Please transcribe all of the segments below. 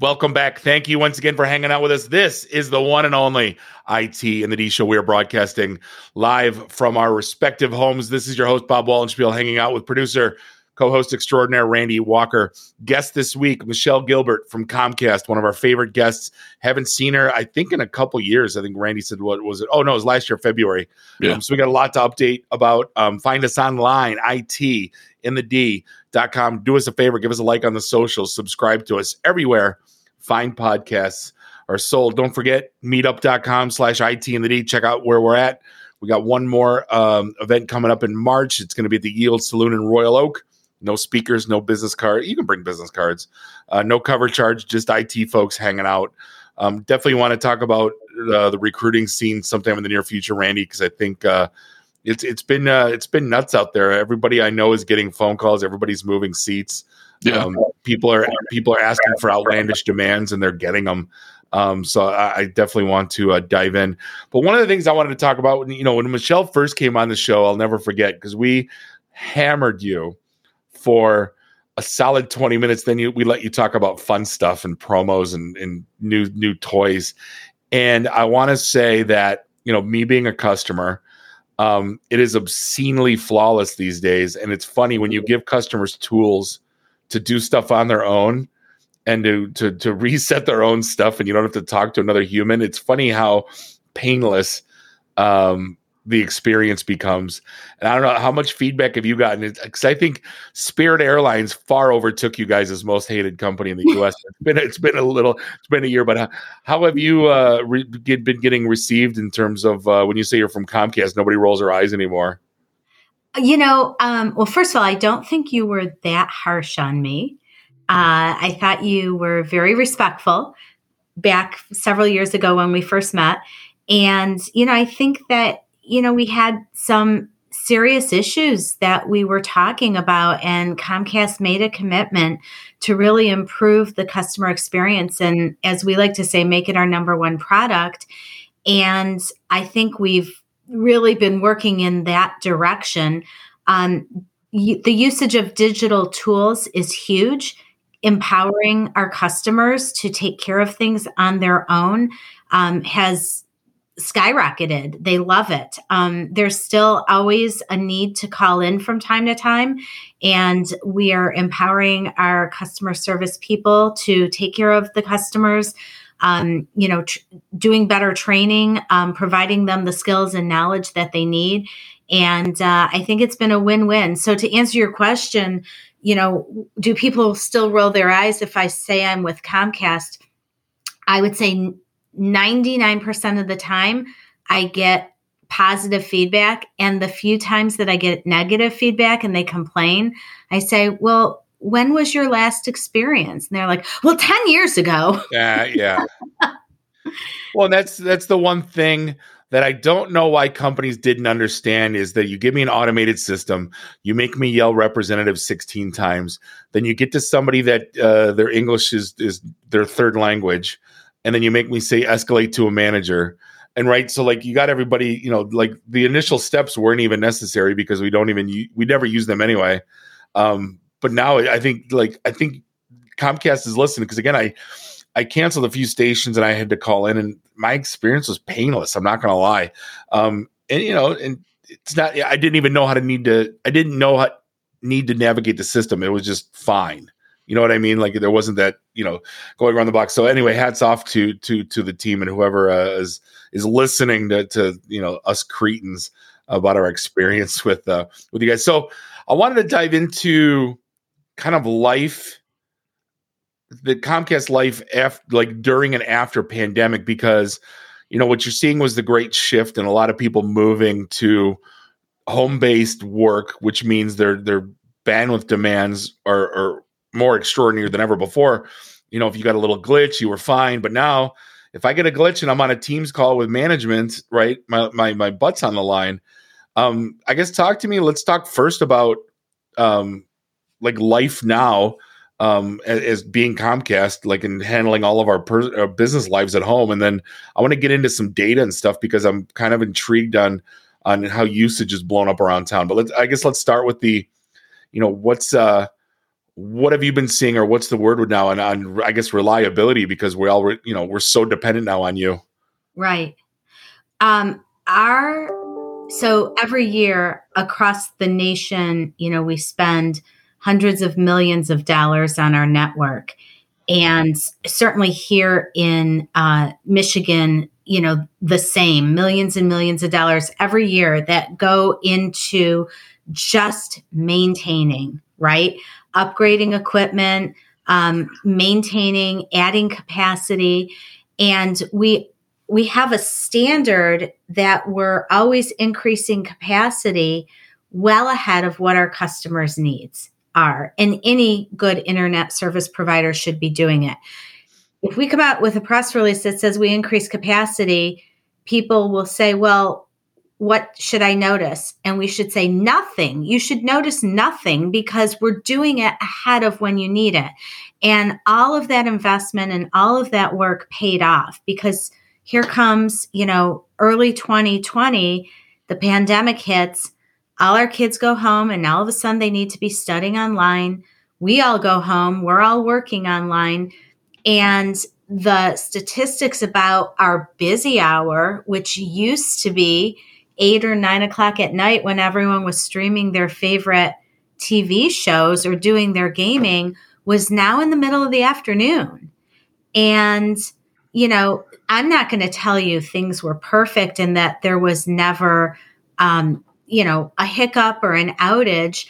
Welcome back. Thank you once again for hanging out with us. This is the one and only IT in the D Show. We are broadcasting live from our respective homes. This is your host, Bob Wallenspiel, hanging out with producer, co host extraordinaire, Randy Walker. Guest this week, Michelle Gilbert from Comcast, one of our favorite guests. Haven't seen her, I think, in a couple years. I think Randy said, what was it? Oh, no, it was last year, February. Yeah. Um, so we got a lot to update about. Um, find us online, IT in the D com. Do us a favor, give us a like on the socials, subscribe to us everywhere. Find podcasts are sold. Don't forget meetup.com slash IT in the D. Check out where we're at. We got one more um, event coming up in March. It's going to be at the Yield Saloon in Royal Oak. No speakers, no business card. You can bring business cards. Uh, no cover charge, just IT folks hanging out. Um, definitely want to talk about uh, the recruiting scene sometime in the near future, Randy, because I think uh, it's it's been uh, it's been nuts out there. Everybody I know is getting phone calls. Everybody's moving seats. Yeah. Um, people are people are asking for outlandish demands, and they're getting them. Um, so I, I, definitely want to uh, dive in. But one of the things I wanted to talk about, you know, when Michelle first came on the show, I'll never forget because we hammered you for a solid 20 minutes. Then you, we let you talk about fun stuff and promos and, and new new toys. And I want to say that you know, me being a customer, um, it is obscenely flawless these days. And it's funny when you give customers tools to do stuff on their own and to to to reset their own stuff and you don't have to talk to another human. It's funny how painless um, the experience becomes. And I don't know how much feedback have you gotten? Because I think Spirit Airlines far overtook you guys as most hated company in the U.S. it's been it's been a little it's been a year, but how, how have you uh, re- get, been getting received in terms of uh, when you say you're from Comcast? Nobody rolls their eyes anymore. You know, um, well, first of all, I don't think you were that harsh on me. Uh, I thought you were very respectful back several years ago when we first met. And, you know, I think that you know, we had some serious issues that we were talking about, and Comcast made a commitment to really improve the customer experience and, as we like to say, make it our number one product. And I think we've really been working in that direction. Um, the usage of digital tools is huge. Empowering our customers to take care of things on their own um, has skyrocketed. They love it. Um, there's still always a need to call in from time to time, and we are empowering our customer service people to take care of the customers. Um, you know, tr- doing better training, um, providing them the skills and knowledge that they need. And uh, I think it's been a win win. So, to answer your question, you know, do people still roll their eyes if I say I'm with Comcast? I would say 99% of the time, I get positive feedback. And the few times that I get negative feedback and they complain, I say, Well, when was your last experience? And they're like, Well, 10 years ago. Yeah, yeah. well, that's that's the one thing that I don't know why companies didn't understand is that you give me an automated system, you make me yell representative 16 times, then you get to somebody that uh, their English is is their third language and then you make me say escalate to a manager. And right so like you got everybody you know like the initial steps weren't even necessary because we don't even we never use them anyway. Um but now i think like i think comcast is listening because again i i canceled a few stations and i had to call in and my experience was painless i'm not gonna lie. Um and you know and it's not i didn't even know how to need to i didn't know how need to navigate the system. It was just fine you know what I mean? Like there wasn't that you know going around the box. So anyway, hats off to to to the team and whoever uh, is is listening to to you know us cretins about our experience with uh, with you guys. So I wanted to dive into kind of life, the Comcast life after like during and after pandemic because you know what you're seeing was the great shift and a lot of people moving to home based work, which means their their bandwidth demands are, are more extraordinary than ever before. You know, if you got a little glitch, you were fine. But now, if I get a glitch and I'm on a Teams call with management, right, my my my butt's on the line. Um, I guess talk to me. Let's talk first about um, like life now um, as, being Comcast, like in handling all of our, per- our business lives at home, and then I want to get into some data and stuff because I'm kind of intrigued on on how usage is blown up around town. But let's, I guess let's start with the, you know, what's uh what have you been seeing, or what's the word now on, on I guess reliability because we're all you know we're so dependent now on you. Right. Um, our so every year across the nation, you know, we spend hundreds of millions of dollars on our network, and certainly here in uh, Michigan, you know, the same millions and millions of dollars every year that go into just maintaining, right? Upgrading equipment, um, maintaining, adding capacity. And we we have a standard that we're always increasing capacity well ahead of what our customers' needs are. And any good internet service provider should be doing it. If we come out with a press release that says we increase capacity, people will say, well, what should I notice? And we should say nothing. You should notice nothing because we're doing it ahead of when you need it. And all of that investment and all of that work paid off because here comes, you know, early 2020, the pandemic hits, all our kids go home, and all of a sudden they need to be studying online. We all go home, we're all working online. And the statistics about our busy hour, which used to be eight or nine o'clock at night when everyone was streaming their favorite TV shows or doing their gaming, was now in the middle of the afternoon. And, you know, I'm not going to tell you things were perfect and that there was never, um, you know, a hiccup or an outage.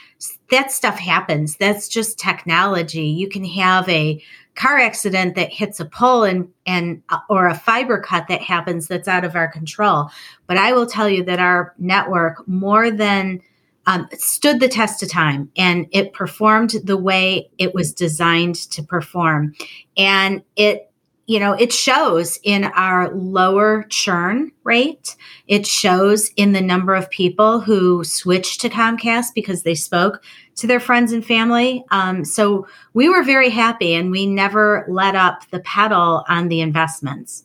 That stuff happens. That's just technology. You can have a car accident that hits a pole and and uh, or a fiber cut that happens that's out of our control. But I will tell you that our network more than um, stood the test of time and it performed the way it was designed to perform, and it you know, it shows in our lower churn rate. It shows in the number of people who switched to Comcast because they spoke to their friends and family. Um, so we were very happy and we never let up the pedal on the investments.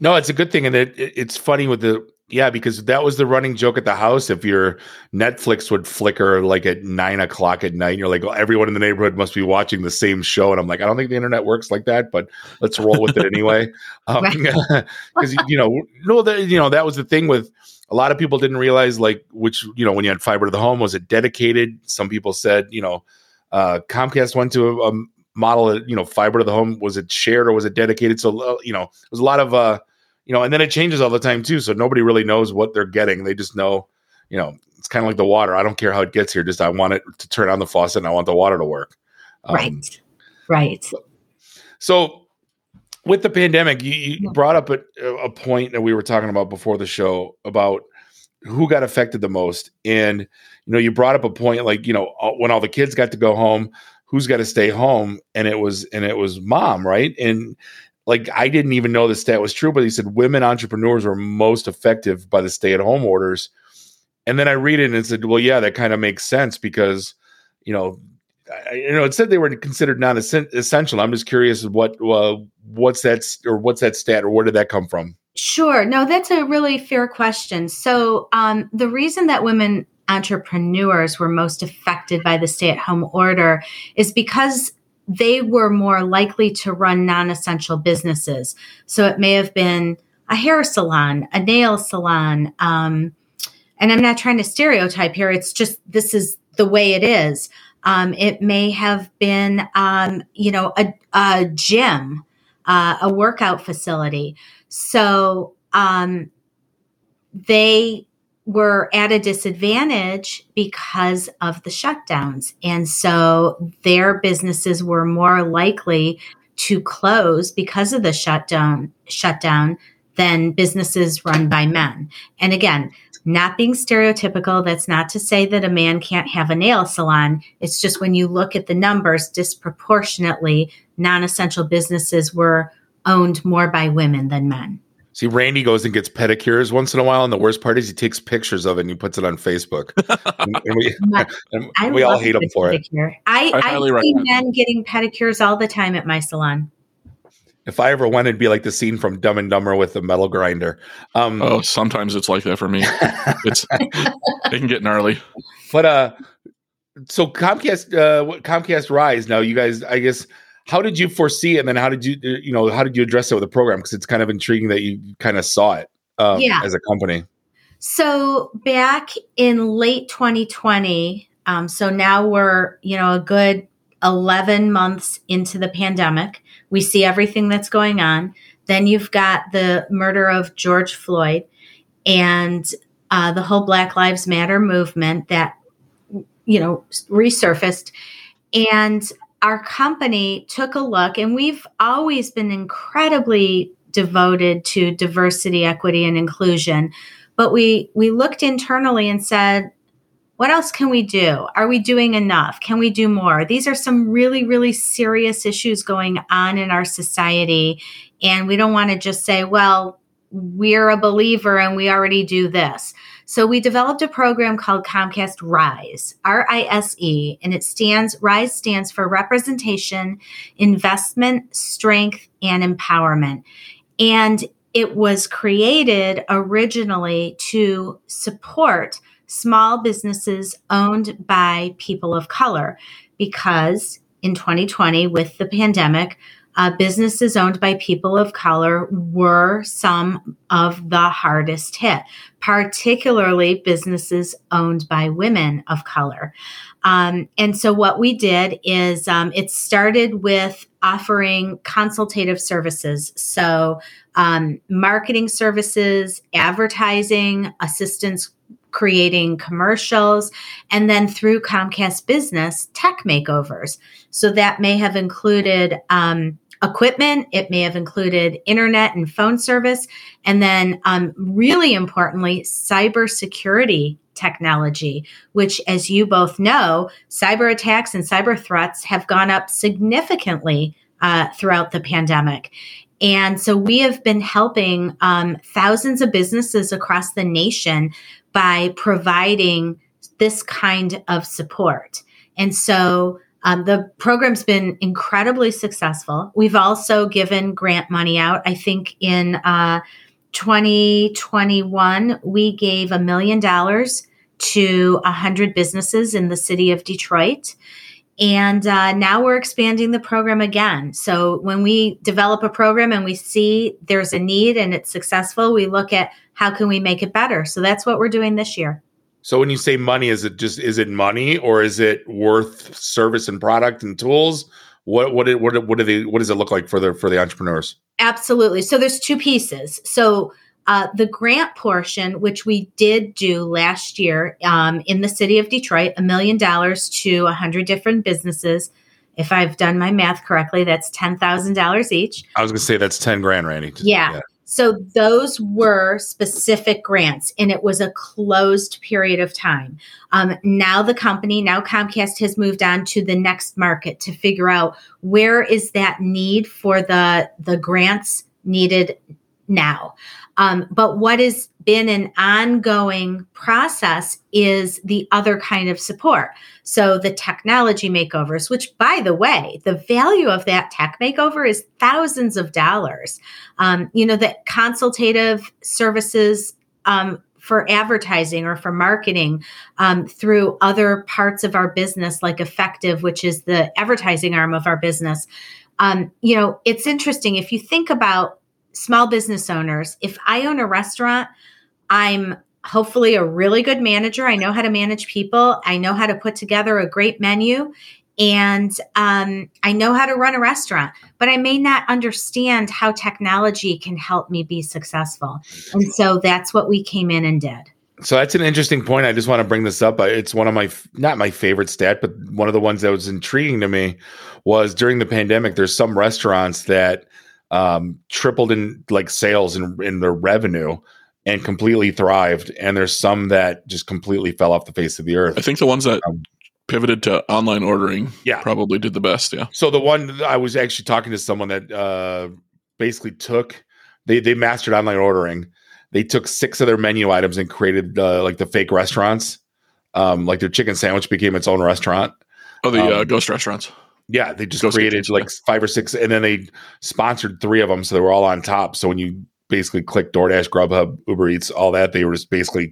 No, it's a good thing. And it, it's funny with the yeah, because that was the running joke at the house. If your Netflix would flicker like at nine o'clock at night, you're like, well, everyone in the neighborhood must be watching the same show. And I'm like, I don't think the internet works like that, but let's roll with it anyway. Because um, you know, no, that you know that was the thing with a lot of people didn't realize like which you know when you had fiber to the home was it dedicated. Some people said you know uh, Comcast went to a, a model that you know fiber to the home was it shared or was it dedicated? So uh, you know, there's a lot of uh, you know, and then it changes all the time too. So nobody really knows what they're getting. They just know, you know, it's kind of like the water. I don't care how it gets here. Just I want it to turn on the faucet and I want the water to work. Um, right. Right. So, so, with the pandemic, you, you brought up a, a point that we were talking about before the show about who got affected the most. And, you know, you brought up a point like, you know, uh, when all the kids got to go home, who's got to stay home? And it was, and it was mom, right? And like I didn't even know the stat was true, but he said women entrepreneurs were most effective by the stay at home orders. And then I read it and it said, well, yeah, that kind of makes sense because, you know, You know, it said they were considered non essential. I'm just curious what uh, what's that or what's that stat or where did that come from? Sure. No, that's a really fair question. So um, the reason that women entrepreneurs were most affected by the stay at home order is because they were more likely to run non essential businesses. So it may have been a hair salon, a nail salon. Um, and I'm not trying to stereotype here, it's just this is the way it is. Um, it may have been, um, you know, a, a gym, uh, a workout facility. So um, they were at a disadvantage because of the shutdowns. And so their businesses were more likely to close because of the shutdown shutdown than businesses run by men. And again, not being stereotypical, that's not to say that a man can't have a nail salon. It's just when you look at the numbers, disproportionately, non essential businesses were owned more by women than men. See, Randy goes and gets pedicures once in a while, and the worst part is he takes pictures of it and he puts it on Facebook. and, and we, and we all hate him for pedicure. it. I, I, I see men getting pedicures all the time at my salon. If I ever went, it'd be like the scene from Dumb and Dumber with the metal grinder. Um, oh, sometimes it's like that for me. It's it can get gnarly. But uh, so Comcast, uh, Comcast Rise. Now, you guys, I guess, how did you foresee it, and then how did you, uh, you know, how did you address it with the program? Because it's kind of intriguing that you kind of saw it um, yeah. as a company. So back in late 2020, um, so now we're you know a good 11 months into the pandemic. We see everything that's going on. Then you've got the murder of George Floyd and uh, the whole Black Lives Matter movement that you know resurfaced and our company took a look and we've always been incredibly devoted to diversity equity and inclusion but we we looked internally and said what else can we do? Are we doing enough? Can we do more? These are some really really serious issues going on in our society. And we don't want to just say well we're a believer and we already do this. So we developed a program called Comcast RISE, R I S E, and it stands RISE stands for representation, investment, strength, and empowerment. And it was created originally to support small businesses owned by people of color because in 2020 with the pandemic uh, businesses owned by people of color were some of the hardest hit, particularly businesses owned by women of color. Um, and so, what we did is um, it started with offering consultative services. So, um, marketing services, advertising, assistance creating commercials, and then through Comcast Business, tech makeovers. So that may have included um, equipment. It may have included internet and phone service. And then, um, really importantly, cybersecurity technology, which, as you both know, cyber attacks and cyber threats have gone up significantly uh, throughout the pandemic. And so we have been helping um, thousands of businesses across the nation by providing this kind of support. And so um, the program's been incredibly successful. We've also given grant money out. I think in uh, 2021, we gave a million dollars to 100 businesses in the city of Detroit. And uh, now we're expanding the program again. So when we develop a program and we see there's a need and it's successful, we look at how can we make it better. So that's what we're doing this year. So when you say money, is it just is it money or is it worth service and product and tools? What what what what do they what does it look like for the for the entrepreneurs? Absolutely. So there's two pieces. So uh, the grant portion, which we did do last year um, in the city of Detroit, a million dollars to a hundred different businesses. If I've done my math correctly, that's ten thousand dollars each. I was going to say that's ten grand, Randy. Yeah. yeah. So those were specific grants, and it was a closed period of time. Um, now the company, now Comcast has moved on to the next market to figure out where is that need for the the grants needed now. Um, but what has been an ongoing process is the other kind of support. So the technology makeovers, which by the way, the value of that tech makeover is thousands of dollars. Um, you know, the consultative services um, for advertising or for marketing um, through other parts of our business, like Effectv, which is the advertising arm of our business. Um, you know, it's interesting if you think about small business owners, if I own a restaurant, I'm hopefully a really good manager. I know how to manage people, I know how to put together a great menu. And um, I know how to run a restaurant, but I may not understand how technology can help me be successful. And so that's what we came in and did. So that's an interesting point. I just want to bring this up. It's one of my not my favorite stat, but one of the ones that was intriguing to me was during the pandemic. There's some restaurants that um, tripled in like sales and in, their revenue and completely thrived. And there's some that just completely fell off the face of the earth. I think the ones that um, pivoted to online ordering, yeah, probably did the best. Yeah. So the one I was actually talking to someone that uh, basically took they they mastered online ordering. They took six of their menu items and created uh, like the fake restaurants. Um, like their chicken sandwich became its own restaurant. Oh, the uh, um, uh, ghost restaurants. Yeah, they just created like five or six, and then they sponsored three of them, so they were all on top. So when you basically click DoorDash, Grubhub, Uber Eats, all that, they were just basically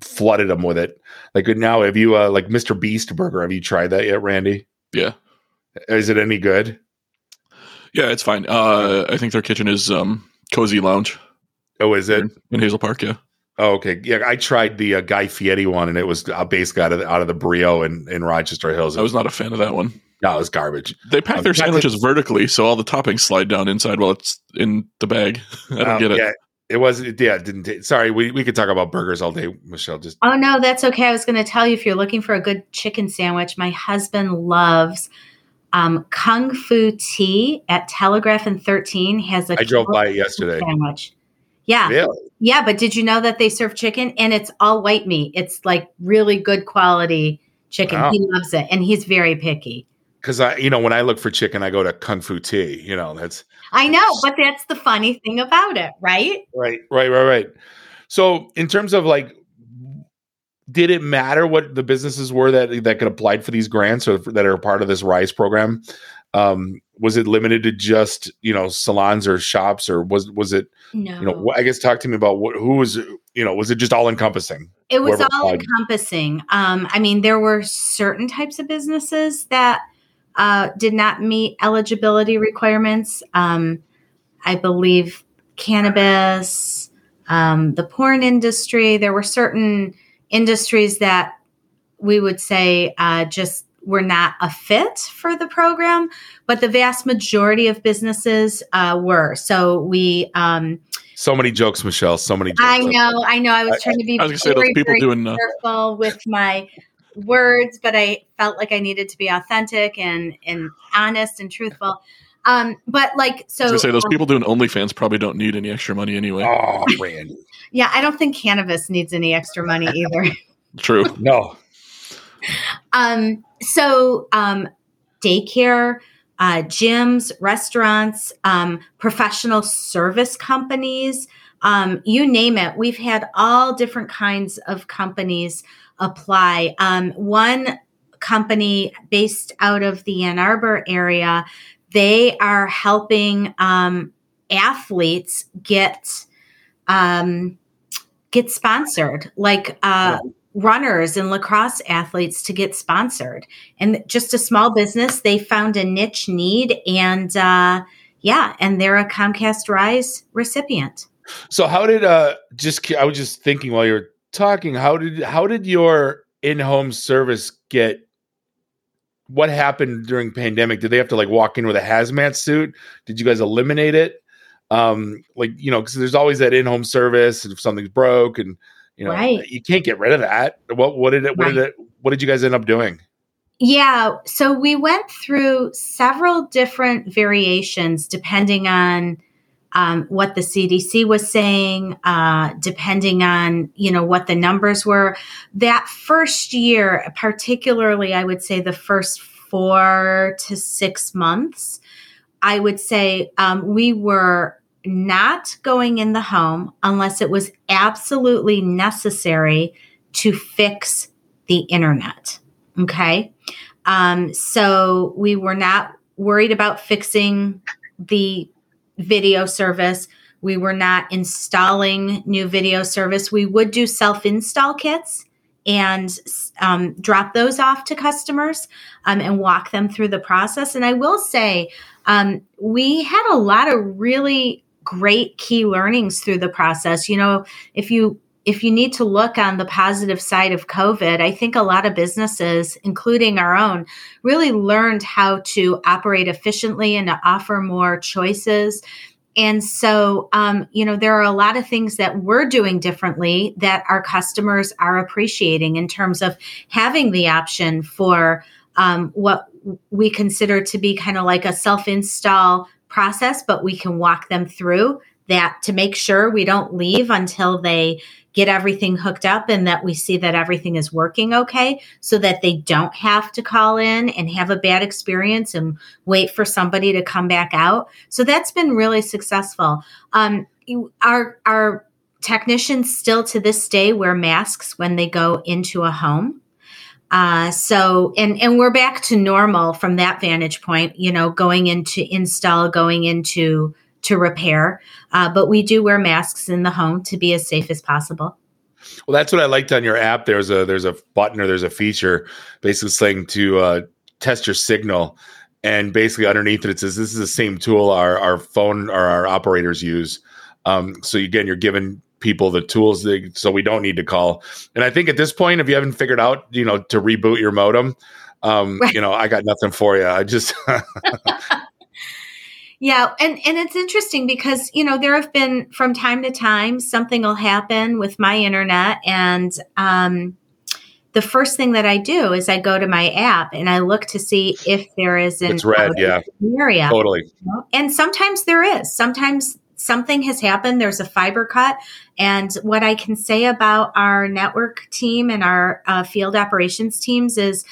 flooded them with it. Like now, have you uh, like Mr. Beast burger? Have you tried that yet, Randy? Yeah. Is it any good? Yeah, it's fine. Uh, I think their kitchen is um, Cozy Lounge. Oh, is it in, in Hazel Park? Yeah. Oh, okay. Yeah, I tried the uh, Guy Fieri one, and it was uh, basically out of the, out of the Brio in, in Rochester Hills. I was not a fan of that one. No, it was garbage. They pack um, their sandwiches vertically, so all the toppings slide down inside while it's in the bag. I don't um, get it. Yeah, it was. Yeah, it didn't. T- sorry, we we could talk about burgers all day, Michelle. Just oh no, that's okay. I was going to tell you if you're looking for a good chicken sandwich, my husband loves um, Kung Fu Tea at Telegraph and 13 has a I drove by it yesterday sandwich. Yeah. Really? Yeah, but did you know that they serve chicken and it's all white meat? It's like really good quality chicken. Wow. He loves it and he's very picky because I, you know, when I look for chicken, I go to Kung Fu Tea. You know, that's. I know, but that's the funny thing about it, right? Right, right, right, right. So, in terms of like, did it matter what the businesses were that that could apply for these grants or that are part of this Rise program? Um, was it limited to just you know salons or shops, or was was it? No. You know, I guess talk to me about what who was you know was it just all encompassing? It was all encompassing. Um, I mean, there were certain types of businesses that uh, did not meet eligibility requirements. Um, I believe cannabis, um, the porn industry. There were certain industries that we would say uh, just were not a fit for the program, but the vast majority of businesses uh, were. So we. Um, so many jokes, Michelle. So many. Jokes. I know. I know. I was trying to be. I was to say those people doing uh, careful with my words, but I felt like I needed to be authentic and and honest and truthful. Um, but like so, I say those um, people doing OnlyFans probably don't need any extra money anyway. Oh, Randy. yeah, I don't think cannabis needs any extra money either. True. no. Um. So, um, daycare, uh, gyms, restaurants, um, professional service companies, um, you name it. We've had all different kinds of companies apply. Um, one company based out of the Ann Arbor area, they are helping um, athletes get um, get sponsored, like uh, runners and lacrosse athletes to get sponsored. And just a small business, they found a niche need, and uh, yeah, and they're a Comcast Rise recipient. So how did uh just I was just thinking while you were talking, how did how did your in-home service get what happened during pandemic? Did they have to like walk in with a hazmat suit? Did you guys eliminate it? Um, like you know, because there's always that in-home service if something's broke, and you know, right. you can't get rid of that. What what did it? What right. did it? What did you guys end up doing? Yeah, so we went through several different variations depending on um, what the CDC was saying, uh, depending on you know what the numbers were. That first year, particularly, I would say the first four to six months, I would say um, we were not going in the home unless it was absolutely necessary to fix the internet. Okay. Um, so we were not worried about fixing the video service. We were not installing new video service. We would do self install kits and um, drop those off to customers um, and walk them through the process. And I will say, um, we had a lot of really great key learnings through the process. You know, if you if you need to look on the positive side of COVID, I think a lot of businesses, including our own, really learned how to operate efficiently and to offer more choices. And so, um, you know, there are a lot of things that we're doing differently that our customers are appreciating in terms of having the option for um, what we consider to be kind of like a self install process, but we can walk them through that to make sure we don't leave until they get everything hooked up and that we see that everything is working okay so that they don't have to call in and have a bad experience and wait for somebody to come back out. So that's been really successful. Um, our, our technicians still to this day wear masks when they go into a home. Uh, so and and we're back to normal from that vantage point. You know, going into install, going into to repair. Uh, but we do wear masks in the home to be as safe as possible. Well, that's what I liked on your app. There's a there's a button or there's a feature basically saying to uh, test your signal, and basically underneath it it says this is the same tool our our phone or our operators use. Um, so again, you're giving people the tools they, so we don't need to call. And I think at this point, if you haven't figured out, you know, to reboot your modem, um, right. you know, I got nothing for you. I just Yeah, and and it's interesting because you know there have been from time to time something will happen with my internet, and um, the first thing that I do is I go to my app and I look to see if there is an it's red, yeah, area totally. And sometimes there is. Sometimes something has happened. There's a fiber cut, and what I can say about our network team and our uh, field operations teams is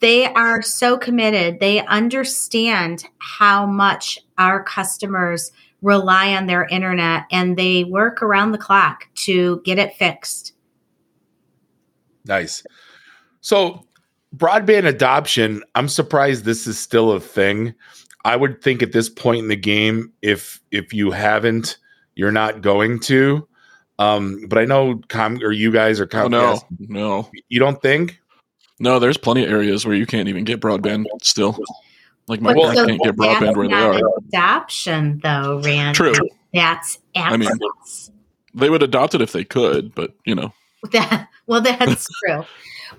they are so committed. They understand how much our customers rely on their internet and they work around the clock to get it fixed. Nice. So, broadband adoption, I'm surprised this is still a thing. I would think at this point in the game if if you haven't, you're not going to. Um, but I know com or you guys are Comcast. Oh, no, no. You don't think? No, there's plenty of areas where you can't even get broadband still. Like my well, so can't get broadband where they are. Adoption, though, Rand. True. That's access. I mean, they would adopt it if they could, but you know. That well, that's true.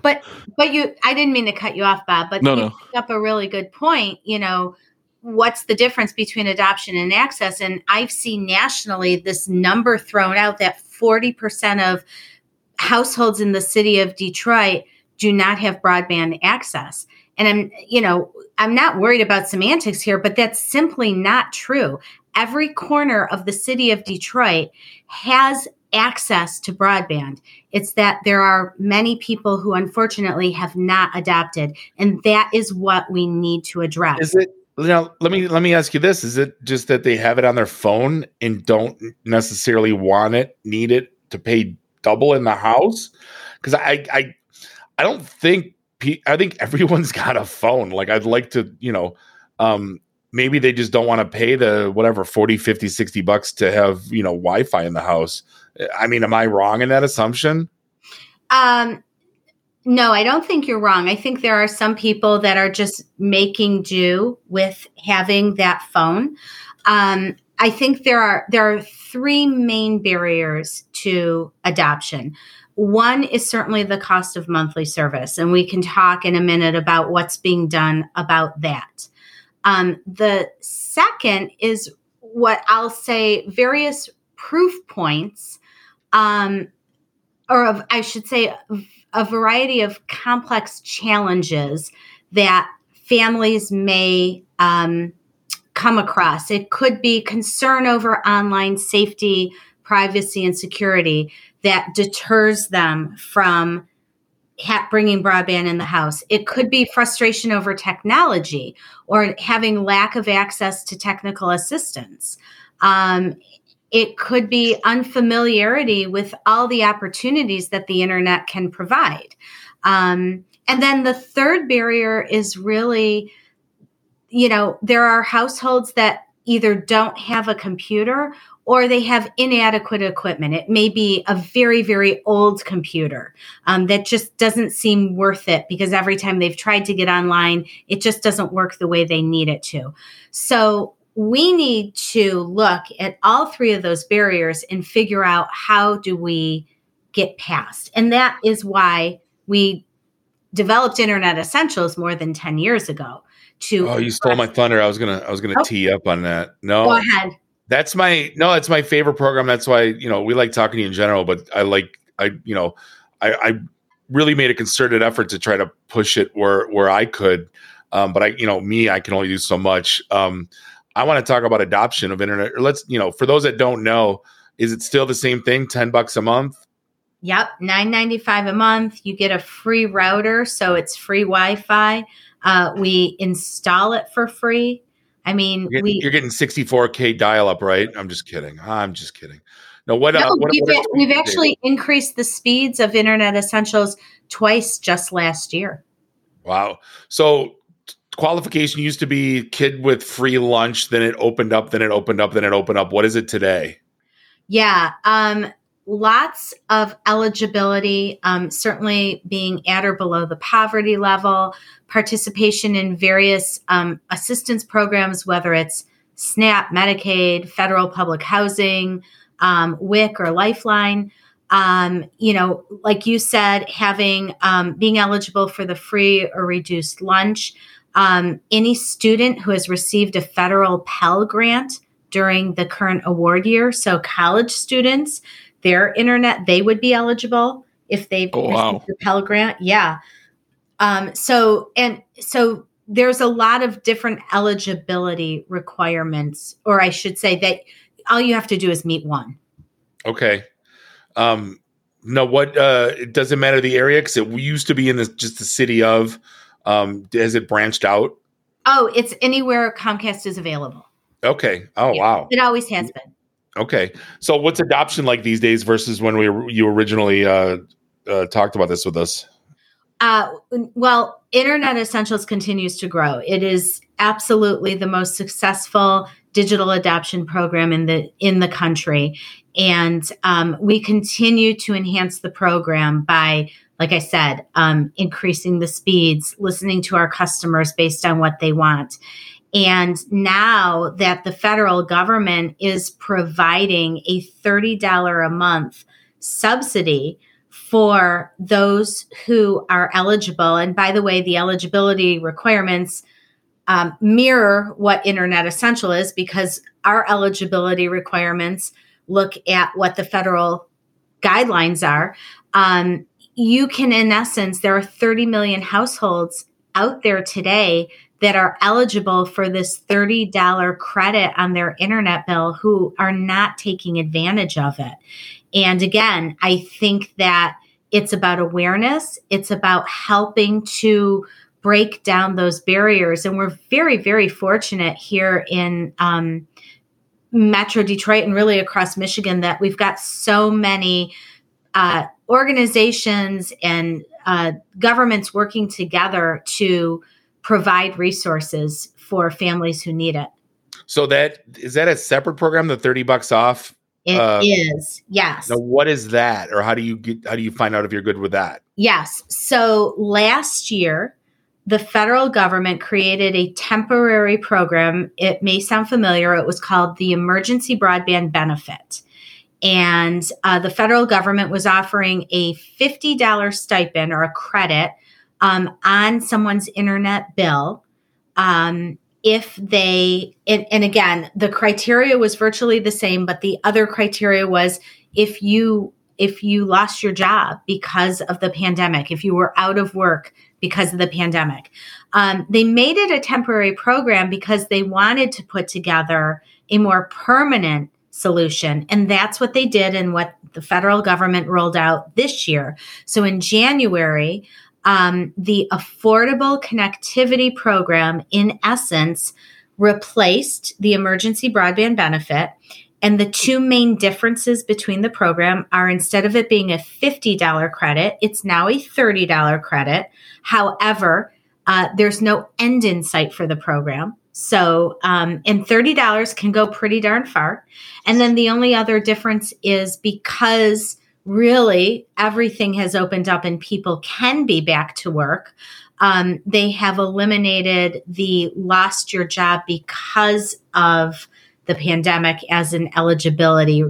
But but you, I didn't mean to cut you off, Bob. But no, you no. up a really good point. You know, what's the difference between adoption and access? And I've seen nationally this number thrown out that forty percent of households in the city of Detroit do not have broadband access. And I'm, you know, I'm not worried about semantics here, but that's simply not true. Every corner of the city of Detroit has access to broadband. It's that there are many people who unfortunately have not adapted, and that is what we need to address. Is it now let me let me ask you this is it just that they have it on their phone and don't necessarily want it need it to pay double in the house because I, I I don't think I think everyone's got a phone. Like I'd like to, you know, um, maybe they just don't want to pay the whatever 40, 50, 60 bucks to have, you know, Wi-Fi in the house. I mean, am I wrong in that assumption? Um no, I don't think you're wrong. I think there are some people that are just making do with having that phone. Um, I think there are there are three main barriers to adoption. One is certainly the cost of monthly service, and we can talk in a minute about what's being done about that. Um, the second is what I'll say various proof points, um, or of, I should say, a variety of complex challenges that families may um, come across. It could be concern over online safety, privacy, and security that deters them from ha- bringing broadband in the house. It could be frustration over technology or having lack of access to technical assistance. Um, it could be unfamiliarity with all the opportunities that the internet can provide. Um, and then the third barrier is really, you know, there are households that either don't have a computer or they have inadequate equipment. It may be a very, very old computer um, that just doesn't seem worth it because every time they've tried to get online, it just doesn't work the way they need it to. So we need to look at all three of those barriers and figure out how do we get past. And that is why we developed Internet Essentials more than 10 years ago. To oh, you stole my thunder. I was gonna I was gonna oh. tee up on that. No, go ahead. That's my no. It's my favorite program. That's why you know we like talking to you in general. But I like I you know I, I really made a concerted effort to try to push it where where I could. Um, but I you know me I can only do so much. Um, I want to talk about adoption of internet. Or let's you know for those that don't know, is it still the same thing? Ten bucks a month. Yep, nine ninety five a month. You get a free router, so it's free Wi Fi. Uh, we install it for free. I mean, you're getting, we, you're getting 64k dial up, right? I'm just kidding. I'm just kidding. No, what? Uh, no, uh, what, we've, what we've actually increased the speeds of Internet Essentials twice just last year. Wow. So qualification used to be kid with free lunch, then it opened up, then it opened up, then it opened up. What is it today? Yeah. Um, lots of eligibility, um, certainly being at or below the poverty level, participation in various um, assistance programs, whether it's SNAP, Medicaid, federal public housing, um, WIC, or Lifeline. Um, you know, like you said, having um, being eligible for the free or reduced lunch. Um, any student who has received a federal Pell Grant during the current award year, so college students, their internet, they would be eligible if they've Oh, wow. the Pell Grant. Yeah. Um, so and so there's a lot of different eligibility requirements, or I should say that all you have to do is meet one. Okay. Um, no, what uh, it doesn't matter the area because it used to be in the just the city of. Um, has it branched out? Oh, it's anywhere Comcast is available. Okay. Oh Yeah. wow. It always has been. Okay. So what's adoption like these days versus when we you originally uh, uh, talked about this with us? Uh, well, Internet Essentials continues to grow. It is absolutely the most successful digital adoption program in the in the country, and um, we continue to enhance the program by, like I said, um, increasing the speeds, listening to our customers based on what they want. And now that the federal government is providing a $30 a month subsidy for those who are eligible. And by the way, the eligibility requirements um, mirror what Internet Essential is because our eligibility requirements look at what the federal guidelines are. Um, you can, in essence, there are 30 million households out there today that are eligible for this $30 credit on their internet bill who are not taking advantage of it. And again, I think that it's about awareness, it's about helping to break down those barriers. And we're very, very fortunate here in um, Metro Detroit and really across Michigan that we've got so many uh, organizations and uh, governments working together to provide resources for families who need it. So that is that a separate program? The thirty bucks off. It is Uh, yes. Now, what is that, or how do you get? How do you find out if you're good with that? Yes. So last year, the federal government created a temporary program. It may sound familiar. It was called the Emergency Broadband Benefit. And uh, the federal government was offering a $50 stipend or a credit um, on someone's internet bill um, if they, and, and again, the criteria was virtually the same, but the other criteria was if you if you lost your job because of the pandemic, if you were out of work because of the pandemic. Um, they made it a temporary program because they wanted to put together a more permanent solution. And that's what they did and what the federal government rolled out this year. So in January, um, the Affordable Connectivity Program, in essence, replaced the emergency broadband benefit. And the two main differences between the program are instead of it being a $50 credit, it's now a $30 credit. However, uh, there's no end in sight for the program. So, um, and $30 can go pretty darn far. And then the only other difference is because really everything has opened up and people can be back to work, um, they have eliminated the lost your job because of the pandemic as an eligibility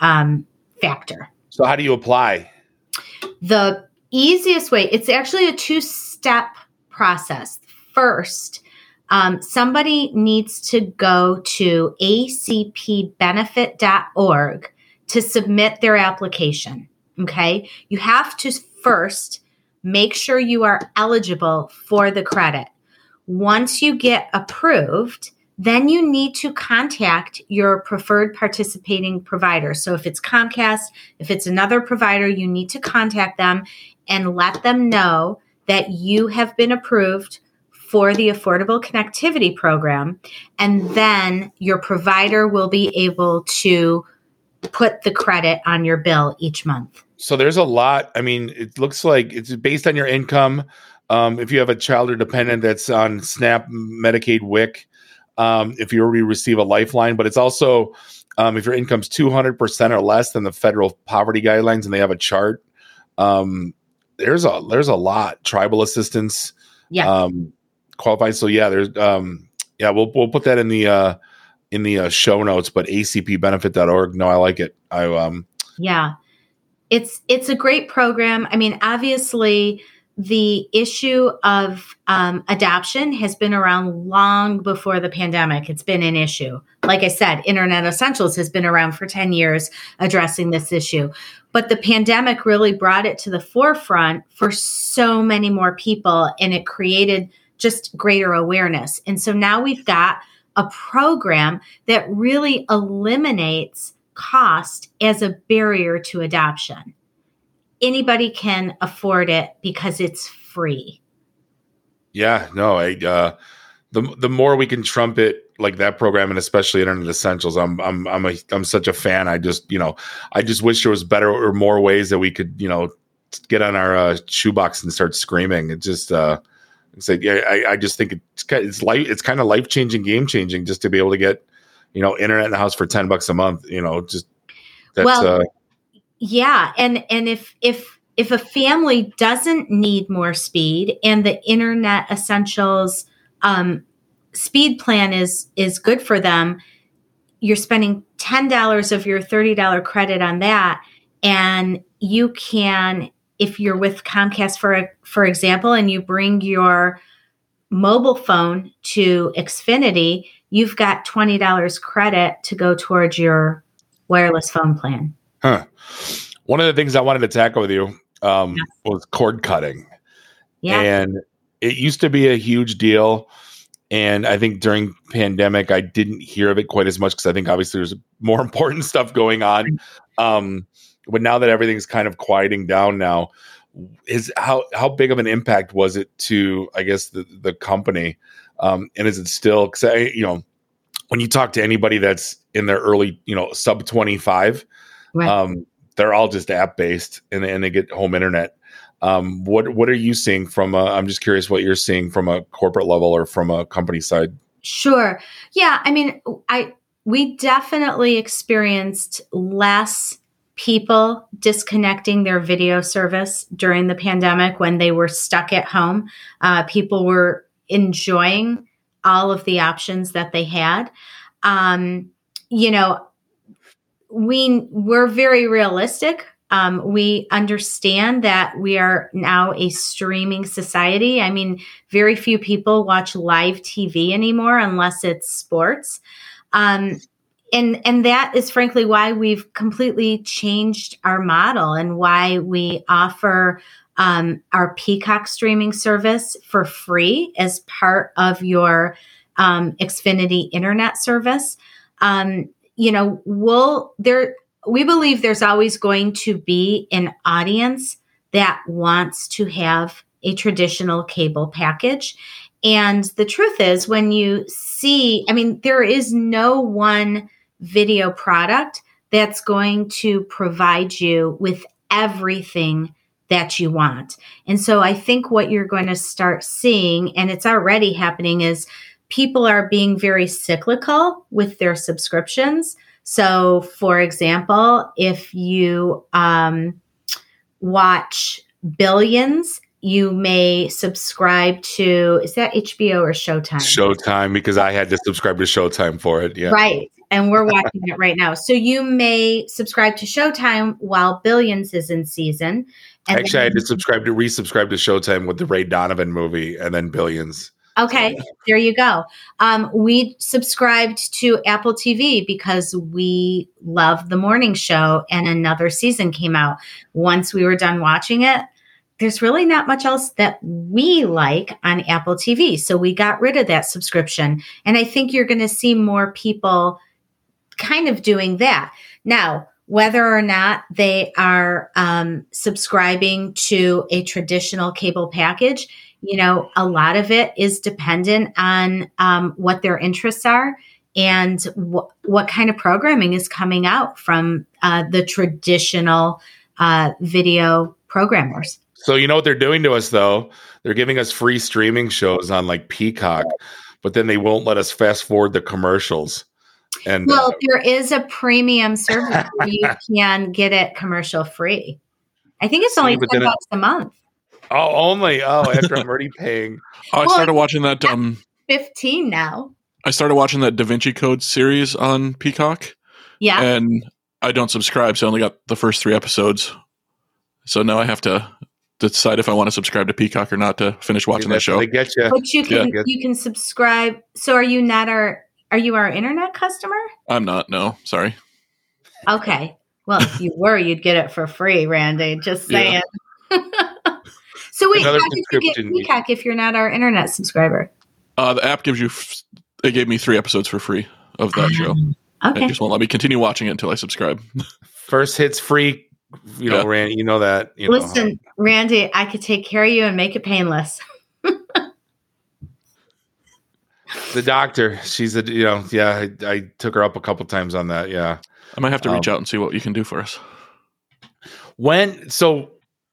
um, factor. So how do you apply? The easiest way, it's actually a two step process. First, um, somebody needs to go to acpbenefit.org to submit their application. Okay. You have to first make sure you are eligible for the credit. Once you get approved, then you need to contact your preferred participating provider. So if it's Comcast, if it's another provider, you need to contact them and let them know that you have been approved for the Affordable Connectivity Program. And then your provider will be able to put the credit on your bill each month. So there's a lot. I mean, it looks like it's based on your income. Um, if you have a child or dependent that's on SNAP, Medicaid, WIC, um, if you already receive a lifeline, but it's also Um, if your income's 200% or less than the federal poverty guidelines, and they have a chart, um, there's a there's a lot tribal assistance Yeah. um qualified so yeah there's um yeah we'll we'll put that in the uh in the uh, show notes but acpbenefit.org no i like it i um Yeah. It's it's a great program. I mean, obviously the issue of um, adoption has been around long before the pandemic. It's been an issue. Like I said, Internet Essentials has been around for 10 years addressing this issue. But the pandemic really brought it to the forefront for so many more people and it created just greater awareness. And so now we've got a program that really eliminates cost as a barrier to adoption. Anybody can afford it because it's free. yeah no i uh the the more we can trumpet like that program and especially internet essentials i'm i'm i'm a i'm such a fan i just you know i just wish there was better or more ways that we could you know get on our uh, shoebox and start screaming it just uh like yeah, I, I just think it's it's life it's kind of life changing game changing just to be able to get you know internet in the house for 10 bucks a month you know just that's Well, uh Yeah, and and if if if a family doesn't need more speed and the internet essentials um, speed plan is is good for them, you're spending ten dollars of your thirty dollar credit on that, and you can if you're with Comcast for for example, and you bring your mobile phone to Xfinity, you've got twenty dollars credit to go towards your wireless phone plan. huh. One of the things i wanted to tackle with you um was cord cutting. Yeah. and it used to be a huge deal and i think during pandemic i didn't hear of it quite as much because i think obviously there's more important stuff going on. Um but now that everything's kind of quieting down now is how how big of an impact was it to i guess the the company um and is it still because you know when you talk to anybody that's in their early you know sub 25 Right. um they're all just app based and, and they get home internet um, what what are you seeing from? i I'm just curious what you're seeing from a corporate level or from a company side. Sure. Yeah. I mean, I we definitely experienced less people disconnecting their video service during the pandemic when they were stuck at home. Uh, people were enjoying all of the options that they had. Um, you know, we we're very realistic. Um, we understand that we are now a streaming society. I mean, very few people watch live TV anymore unless it's sports. Um, and and that is frankly why we've completely changed our model and why we offer um, our Peacock streaming service for free as part of your um, Xfinity internet service. Um, you know, we'll there. We believe there's always going to be an audience that wants to have a traditional cable package. And the truth is, when you see, I mean, there is no one video product that's going to provide you with everything that you want. And so I think what you're going to start seeing, and it's already happening, is people are being very cyclical with their subscriptions. So, for example, if you um, watch Billions, you may subscribe to is that HBO or Showtime? Showtime because I had to subscribe to Showtime for it. Yeah, Right. And we're watching it right now. So you may subscribe to Showtime while Billions is in season. And Actually, I had to subscribe to resubscribe to Showtime with the Ray Donovan movie and then Billions. Okay, there you go. Um, we subscribed to Apple TV because we love the morning show, and another season came out. Once we were done watching it, there's really not much else that we like on Apple TV. So we got rid of that subscription. And I think you're going to see more people kind of doing that. Now, whether or not they are um, subscribing to a traditional cable package, you know, a lot of it is dependent on um, what their interests are and wh- what kind of programming is coming out from uh, the traditional uh, video programmers. So you know what they're doing to us though? They're giving us free streaming shows on like Peacock, but then they won't let us fast forward the commercials. And Well, uh, there is a premium service where you can get it commercial free. I think it's only ten bucks a month. oh, only oh, after I'm already paying. Oh, I Well, started watching that. Um, Fifteen now. I started watching that Da Vinci Code series on Peacock, Yeah. and I don't subscribe, so I only got the first three episodes. So now I have to decide if I want to subscribe to Peacock or not to finish watching that show. They get you. but you can Yeah. you can subscribe. So are you not our are you our internet customer? I'm not. No, sorry. Okay. Well, if you were, you'd get it for free, Randy. Just saying. Yeah. so wait, Another how did you get subscription. Peacock if you're not our internet subscriber? Uh, the app gives you. F- it gave me three episodes for free of that show. Okay. It just won't let me continue watching it until I subscribe. First hits free. You know, Yeah. Rand, you know that. You know. Listen, Randy, I could take care of you and make it painless. the doctor. She's a you know yeah. I, I took her up a couple times on that. Yeah. I might have to reach Um, out and see what you can do for us. When so,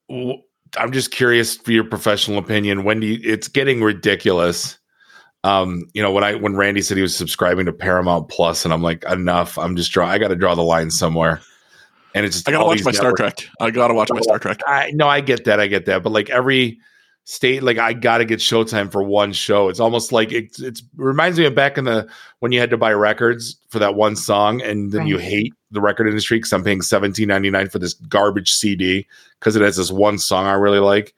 w- I'm just curious for your professional opinion. When do you? It's getting ridiculous. Um, you know when I when Randy said he was subscribing to Paramount Plus, and I'm like, enough. I'm just draw. I got to draw the line somewhere. And it's just I gotta watch my Star Trek. I gotta watch my Star Trek. I no, I get that. I get that. But like every state, like I gotta get Showtime for one show. It's almost like it's it's reminds me of back in the when you had to buy records for that one song, and then you hate the record industry because I'm paying seventeen ninety nine for this garbage CD because it has this one song I really like,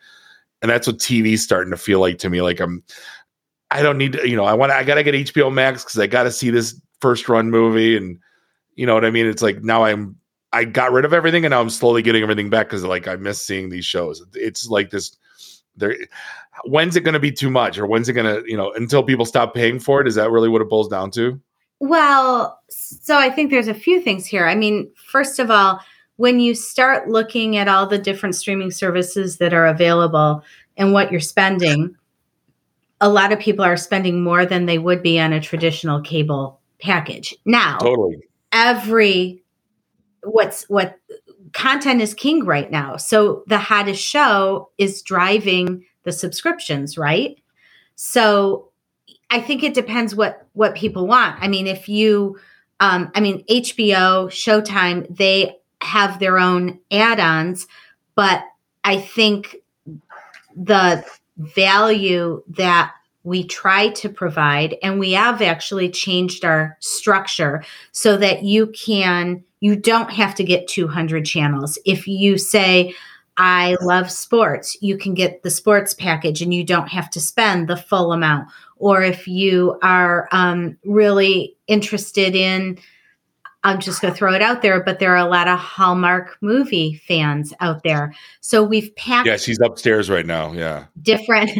and that's what TV's starting to feel like to me. Like I'm, I don't need to, you know, I want I gotta get HBO Max because I gotta see this first run movie, and you know what I mean. It's like now I'm I got rid of everything and now I'm slowly getting everything back because like I miss seeing these shows. It's like this there when's it gonna be too much or when's it gonna, you know, until people stop paying for it? Is that really what it boils down to? Well, so I think there's a few things here. I mean, first of all, when you start looking at all the different streaming services that are available and what you're spending, a lot of people are spending more than they would be on a traditional cable package. Now, Totally. every what's what content is king right now. So the hottest show is driving the subscriptions, right? So I think it depends what what people want. I mean, if you um I mean HBO, Showtime, they have their own add-ons, but I think the value that we try to provide and we have actually changed our structure so that you can you don't have to get 200 channels if you say i love sports you can get the sports package and you don't have to spend the full amount or if you are um, really interested in i'm just going to throw it out there but there are a lot of hallmark movie fans out there so we've packed Yeah, she's upstairs right now. Yeah. different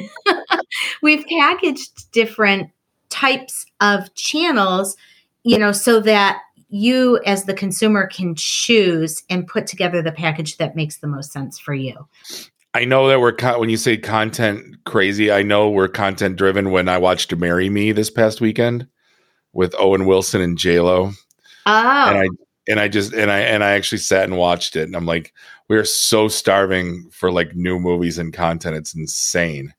we've packaged different types of channels you know so that you as the consumer can choose and put together the package that makes the most sense for you I know that we're con- when you say content crazy, I know we're content driven when I watched Marry Me this past weekend with Owen Wilson and J Lo. oh and I and I just and I and I actually sat and watched it, and I'm like, we are so starving for like new movies and content. It's insane.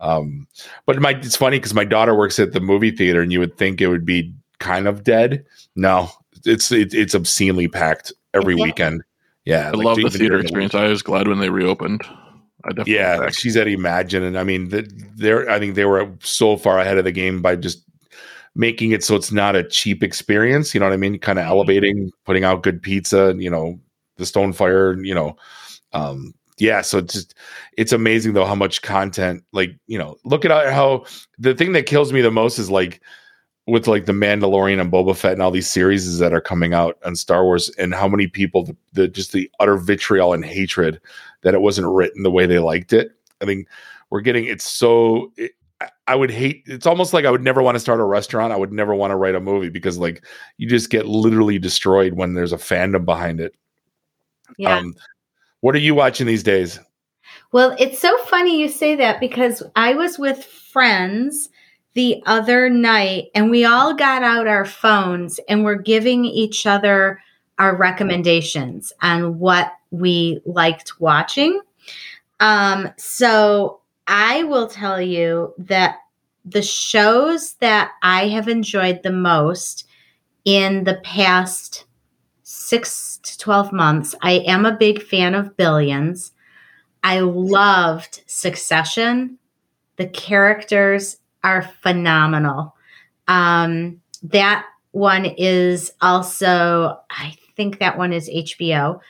Um, but my it's funny because my daughter works at the movie theater, and you would think it would be kind of dead. No, it's it, it's obscenely packed every Yeah. weekend. Yeah, I like, love the theater during experience. I was glad when they reopened. I definitely yeah, back. she's at Imagine, and I mean, th- they're I think they were so far ahead of the game by just making it so it's not a cheap experience. You know what I mean? Kind of elevating, putting out good pizza. You know, the Stone Fire. You know, um, yeah. So it's just it's amazing though how much content. Like you know, look at how the thing that kills me the most is like with like the Mandalorian and Boba Fett and all these series that are coming out on Star Wars, and how many people the, the just the utter vitriol and hatred that it wasn't written the way they liked it. I mean, we're getting it's so. It, I- I would hate. It's almost like I would never want to start a restaurant. I would never want to write a movie because like you just get literally destroyed when there's a fandom behind it. yeah Um, what are you watching these days? Well, it's so funny you say that because I was with friends the other night and we all got out our phones and we're giving each other our recommendations on what we liked watching. Um, so I will tell you that the shows that I have enjoyed the most in the past six to 12 months. I am a big fan of Billions. I loved Succession. The characters are phenomenal. Um, that one is also, I think that one is HBO. Um,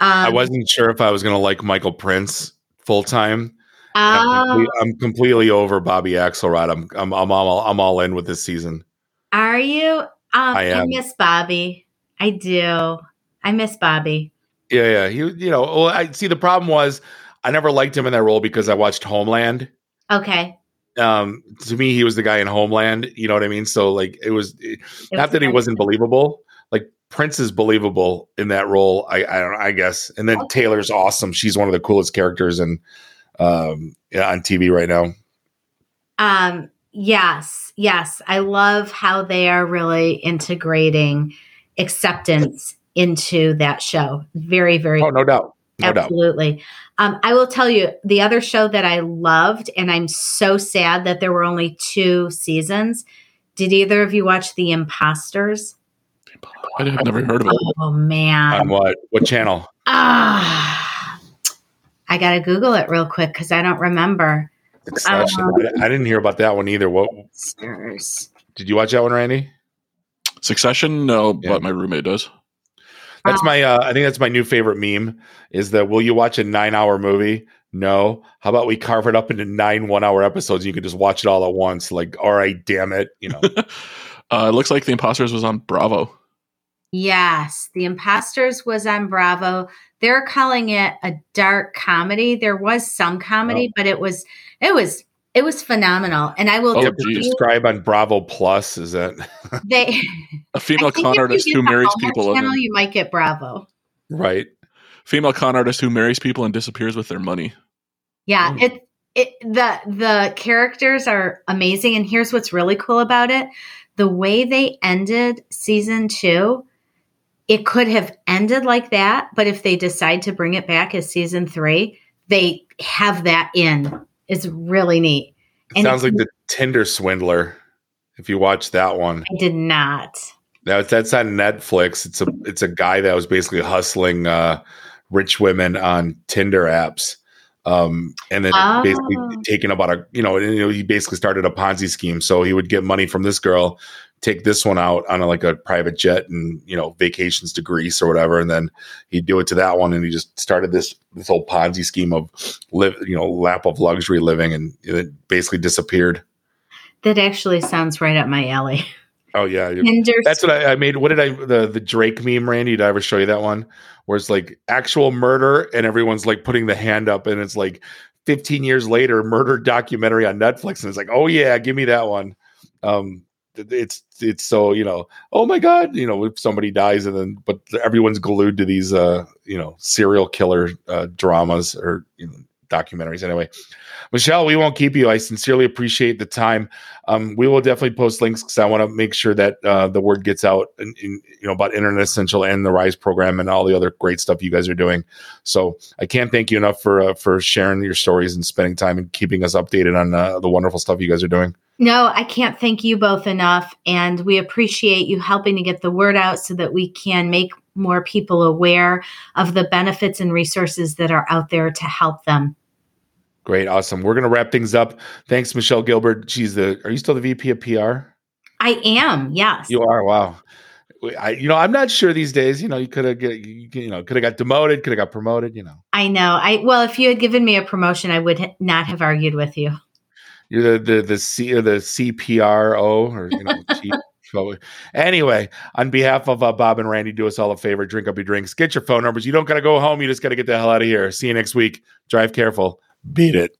I wasn't sure if I was going to like Michael Prince full time. I'm, Oh, I'm completely over Bobby Axelrod. I'm I'm I'm all I'm all in with this season. are you? Um, I I, miss Bobby. I do. I miss Bobby. Yeah, yeah. He, you know, well, I see. The problem was I never liked him in that role because I watched Homeland. Okay. Um, to me, he was the guy in Homeland. You know what I mean? So like, it was It not was that he wasn't believable. Like Prince is believable in that role. I I don't. know, I guess. And then Taylor's awesome. She's one of the coolest characters in um yeah, on TV right now. Um, yes, yes. I love how they are really integrating acceptance into that show. Very, very Oh, no doubt. No doubt. absolutely. Um, I will tell you the other show that I loved, and I'm so sad that there were only two seasons. Did either of you watch The Imposters? I have never heard of it. Oh man. On what? What channel? Ah, I gotta Google it real quick because I don't remember. Succession. Um, I, I didn't hear about that one either. What Imposters. did you watch that one, Randy? Succession, no, Yeah. but my roommate does. That's my. Uh, I think that's my new favorite meme. Is that will you watch a nine-hour movie? No. How about we carve it up into nine one-hour episodes? You can just watch it all at once. Like, all right, damn it, you know. Uh, it looks like The Imposters was on Bravo. Yes, The Imposters was on Bravo. They're calling it a dark comedy. There was some comedy, but it was it was it was phenomenal. And I will Oh, you tell have to geez. you, subscribe on Bravo Plus. Is that they A female con artist who marries people channel, you might get Bravo. right? female con artist who marries people and disappears with their money. Yeah, Oh. it it the the characters are amazing and here's what's really cool about it. The way they ended season 2, it could have ended like that, but if they decide to bring it back as season 3, they have that in. It's really neat. It And sounds like the Tinder Swindler. If you watch that one, I did not. That, that's on Netflix. It's a it's a guy that was basically hustling uh, rich women on Tinder apps, um, and then Oh. basically taking about a you know, you know he basically started a Ponzi scheme. So he would get money from this girl, take this one out on a, like a private jet and you know vacations to Greece or whatever, and then he'd do it to that one, and he just started this this whole Ponzi scheme of live you know lap of luxury living, and it basically disappeared. That actually sounds right up my alley. Oh yeah, Tinder That's what I, I made. What did I the the Drake meme, Randy? Did I ever show you that one? Where it's like actual murder and everyone's like putting the hand up and it's like 15 years later, murder documentary on Netflix. And it's like, oh yeah, give me that one. Um it's it's so, you know, oh my God, you know, if somebody dies and then but everyone's glued to these uh, you know, serial killer uh dramas or you know, documentaries anyway. Michelle, we won't keep you. I sincerely appreciate the time. Um, we will definitely post links because I want to make sure that uh, the word gets out, in, in, you know, about Internet Essential and the Rise program and all the other great stuff you guys are doing. So I can't thank you enough for uh, for sharing your stories and spending time and keeping us updated on uh, the wonderful stuff you guys are doing. No, I can't thank you both enough. And we appreciate you helping to get the word out so that we can make more people aware of the benefits and resources that are out there to help them. Great, awesome. We're gonna wrap things up. Thanks, Michelle Gilbert. She's the. Are you still the VP of PR? I am, yes. You are. Wow. I, you know, I'm not sure these days. You know, you could have, you, you know, could have got demoted, could have got promoted. You know, I know. I well, if you had given me a promotion, I would ha- not have argued with you. you're the the the C or the CPRO or you know. anyway, on behalf of uh, Bob and Randy, do us all a favor: drink up your drinks, get your phone numbers. You don't got to go home. You just got to get the hell out of here. See you next week. Drive careful. Beat it.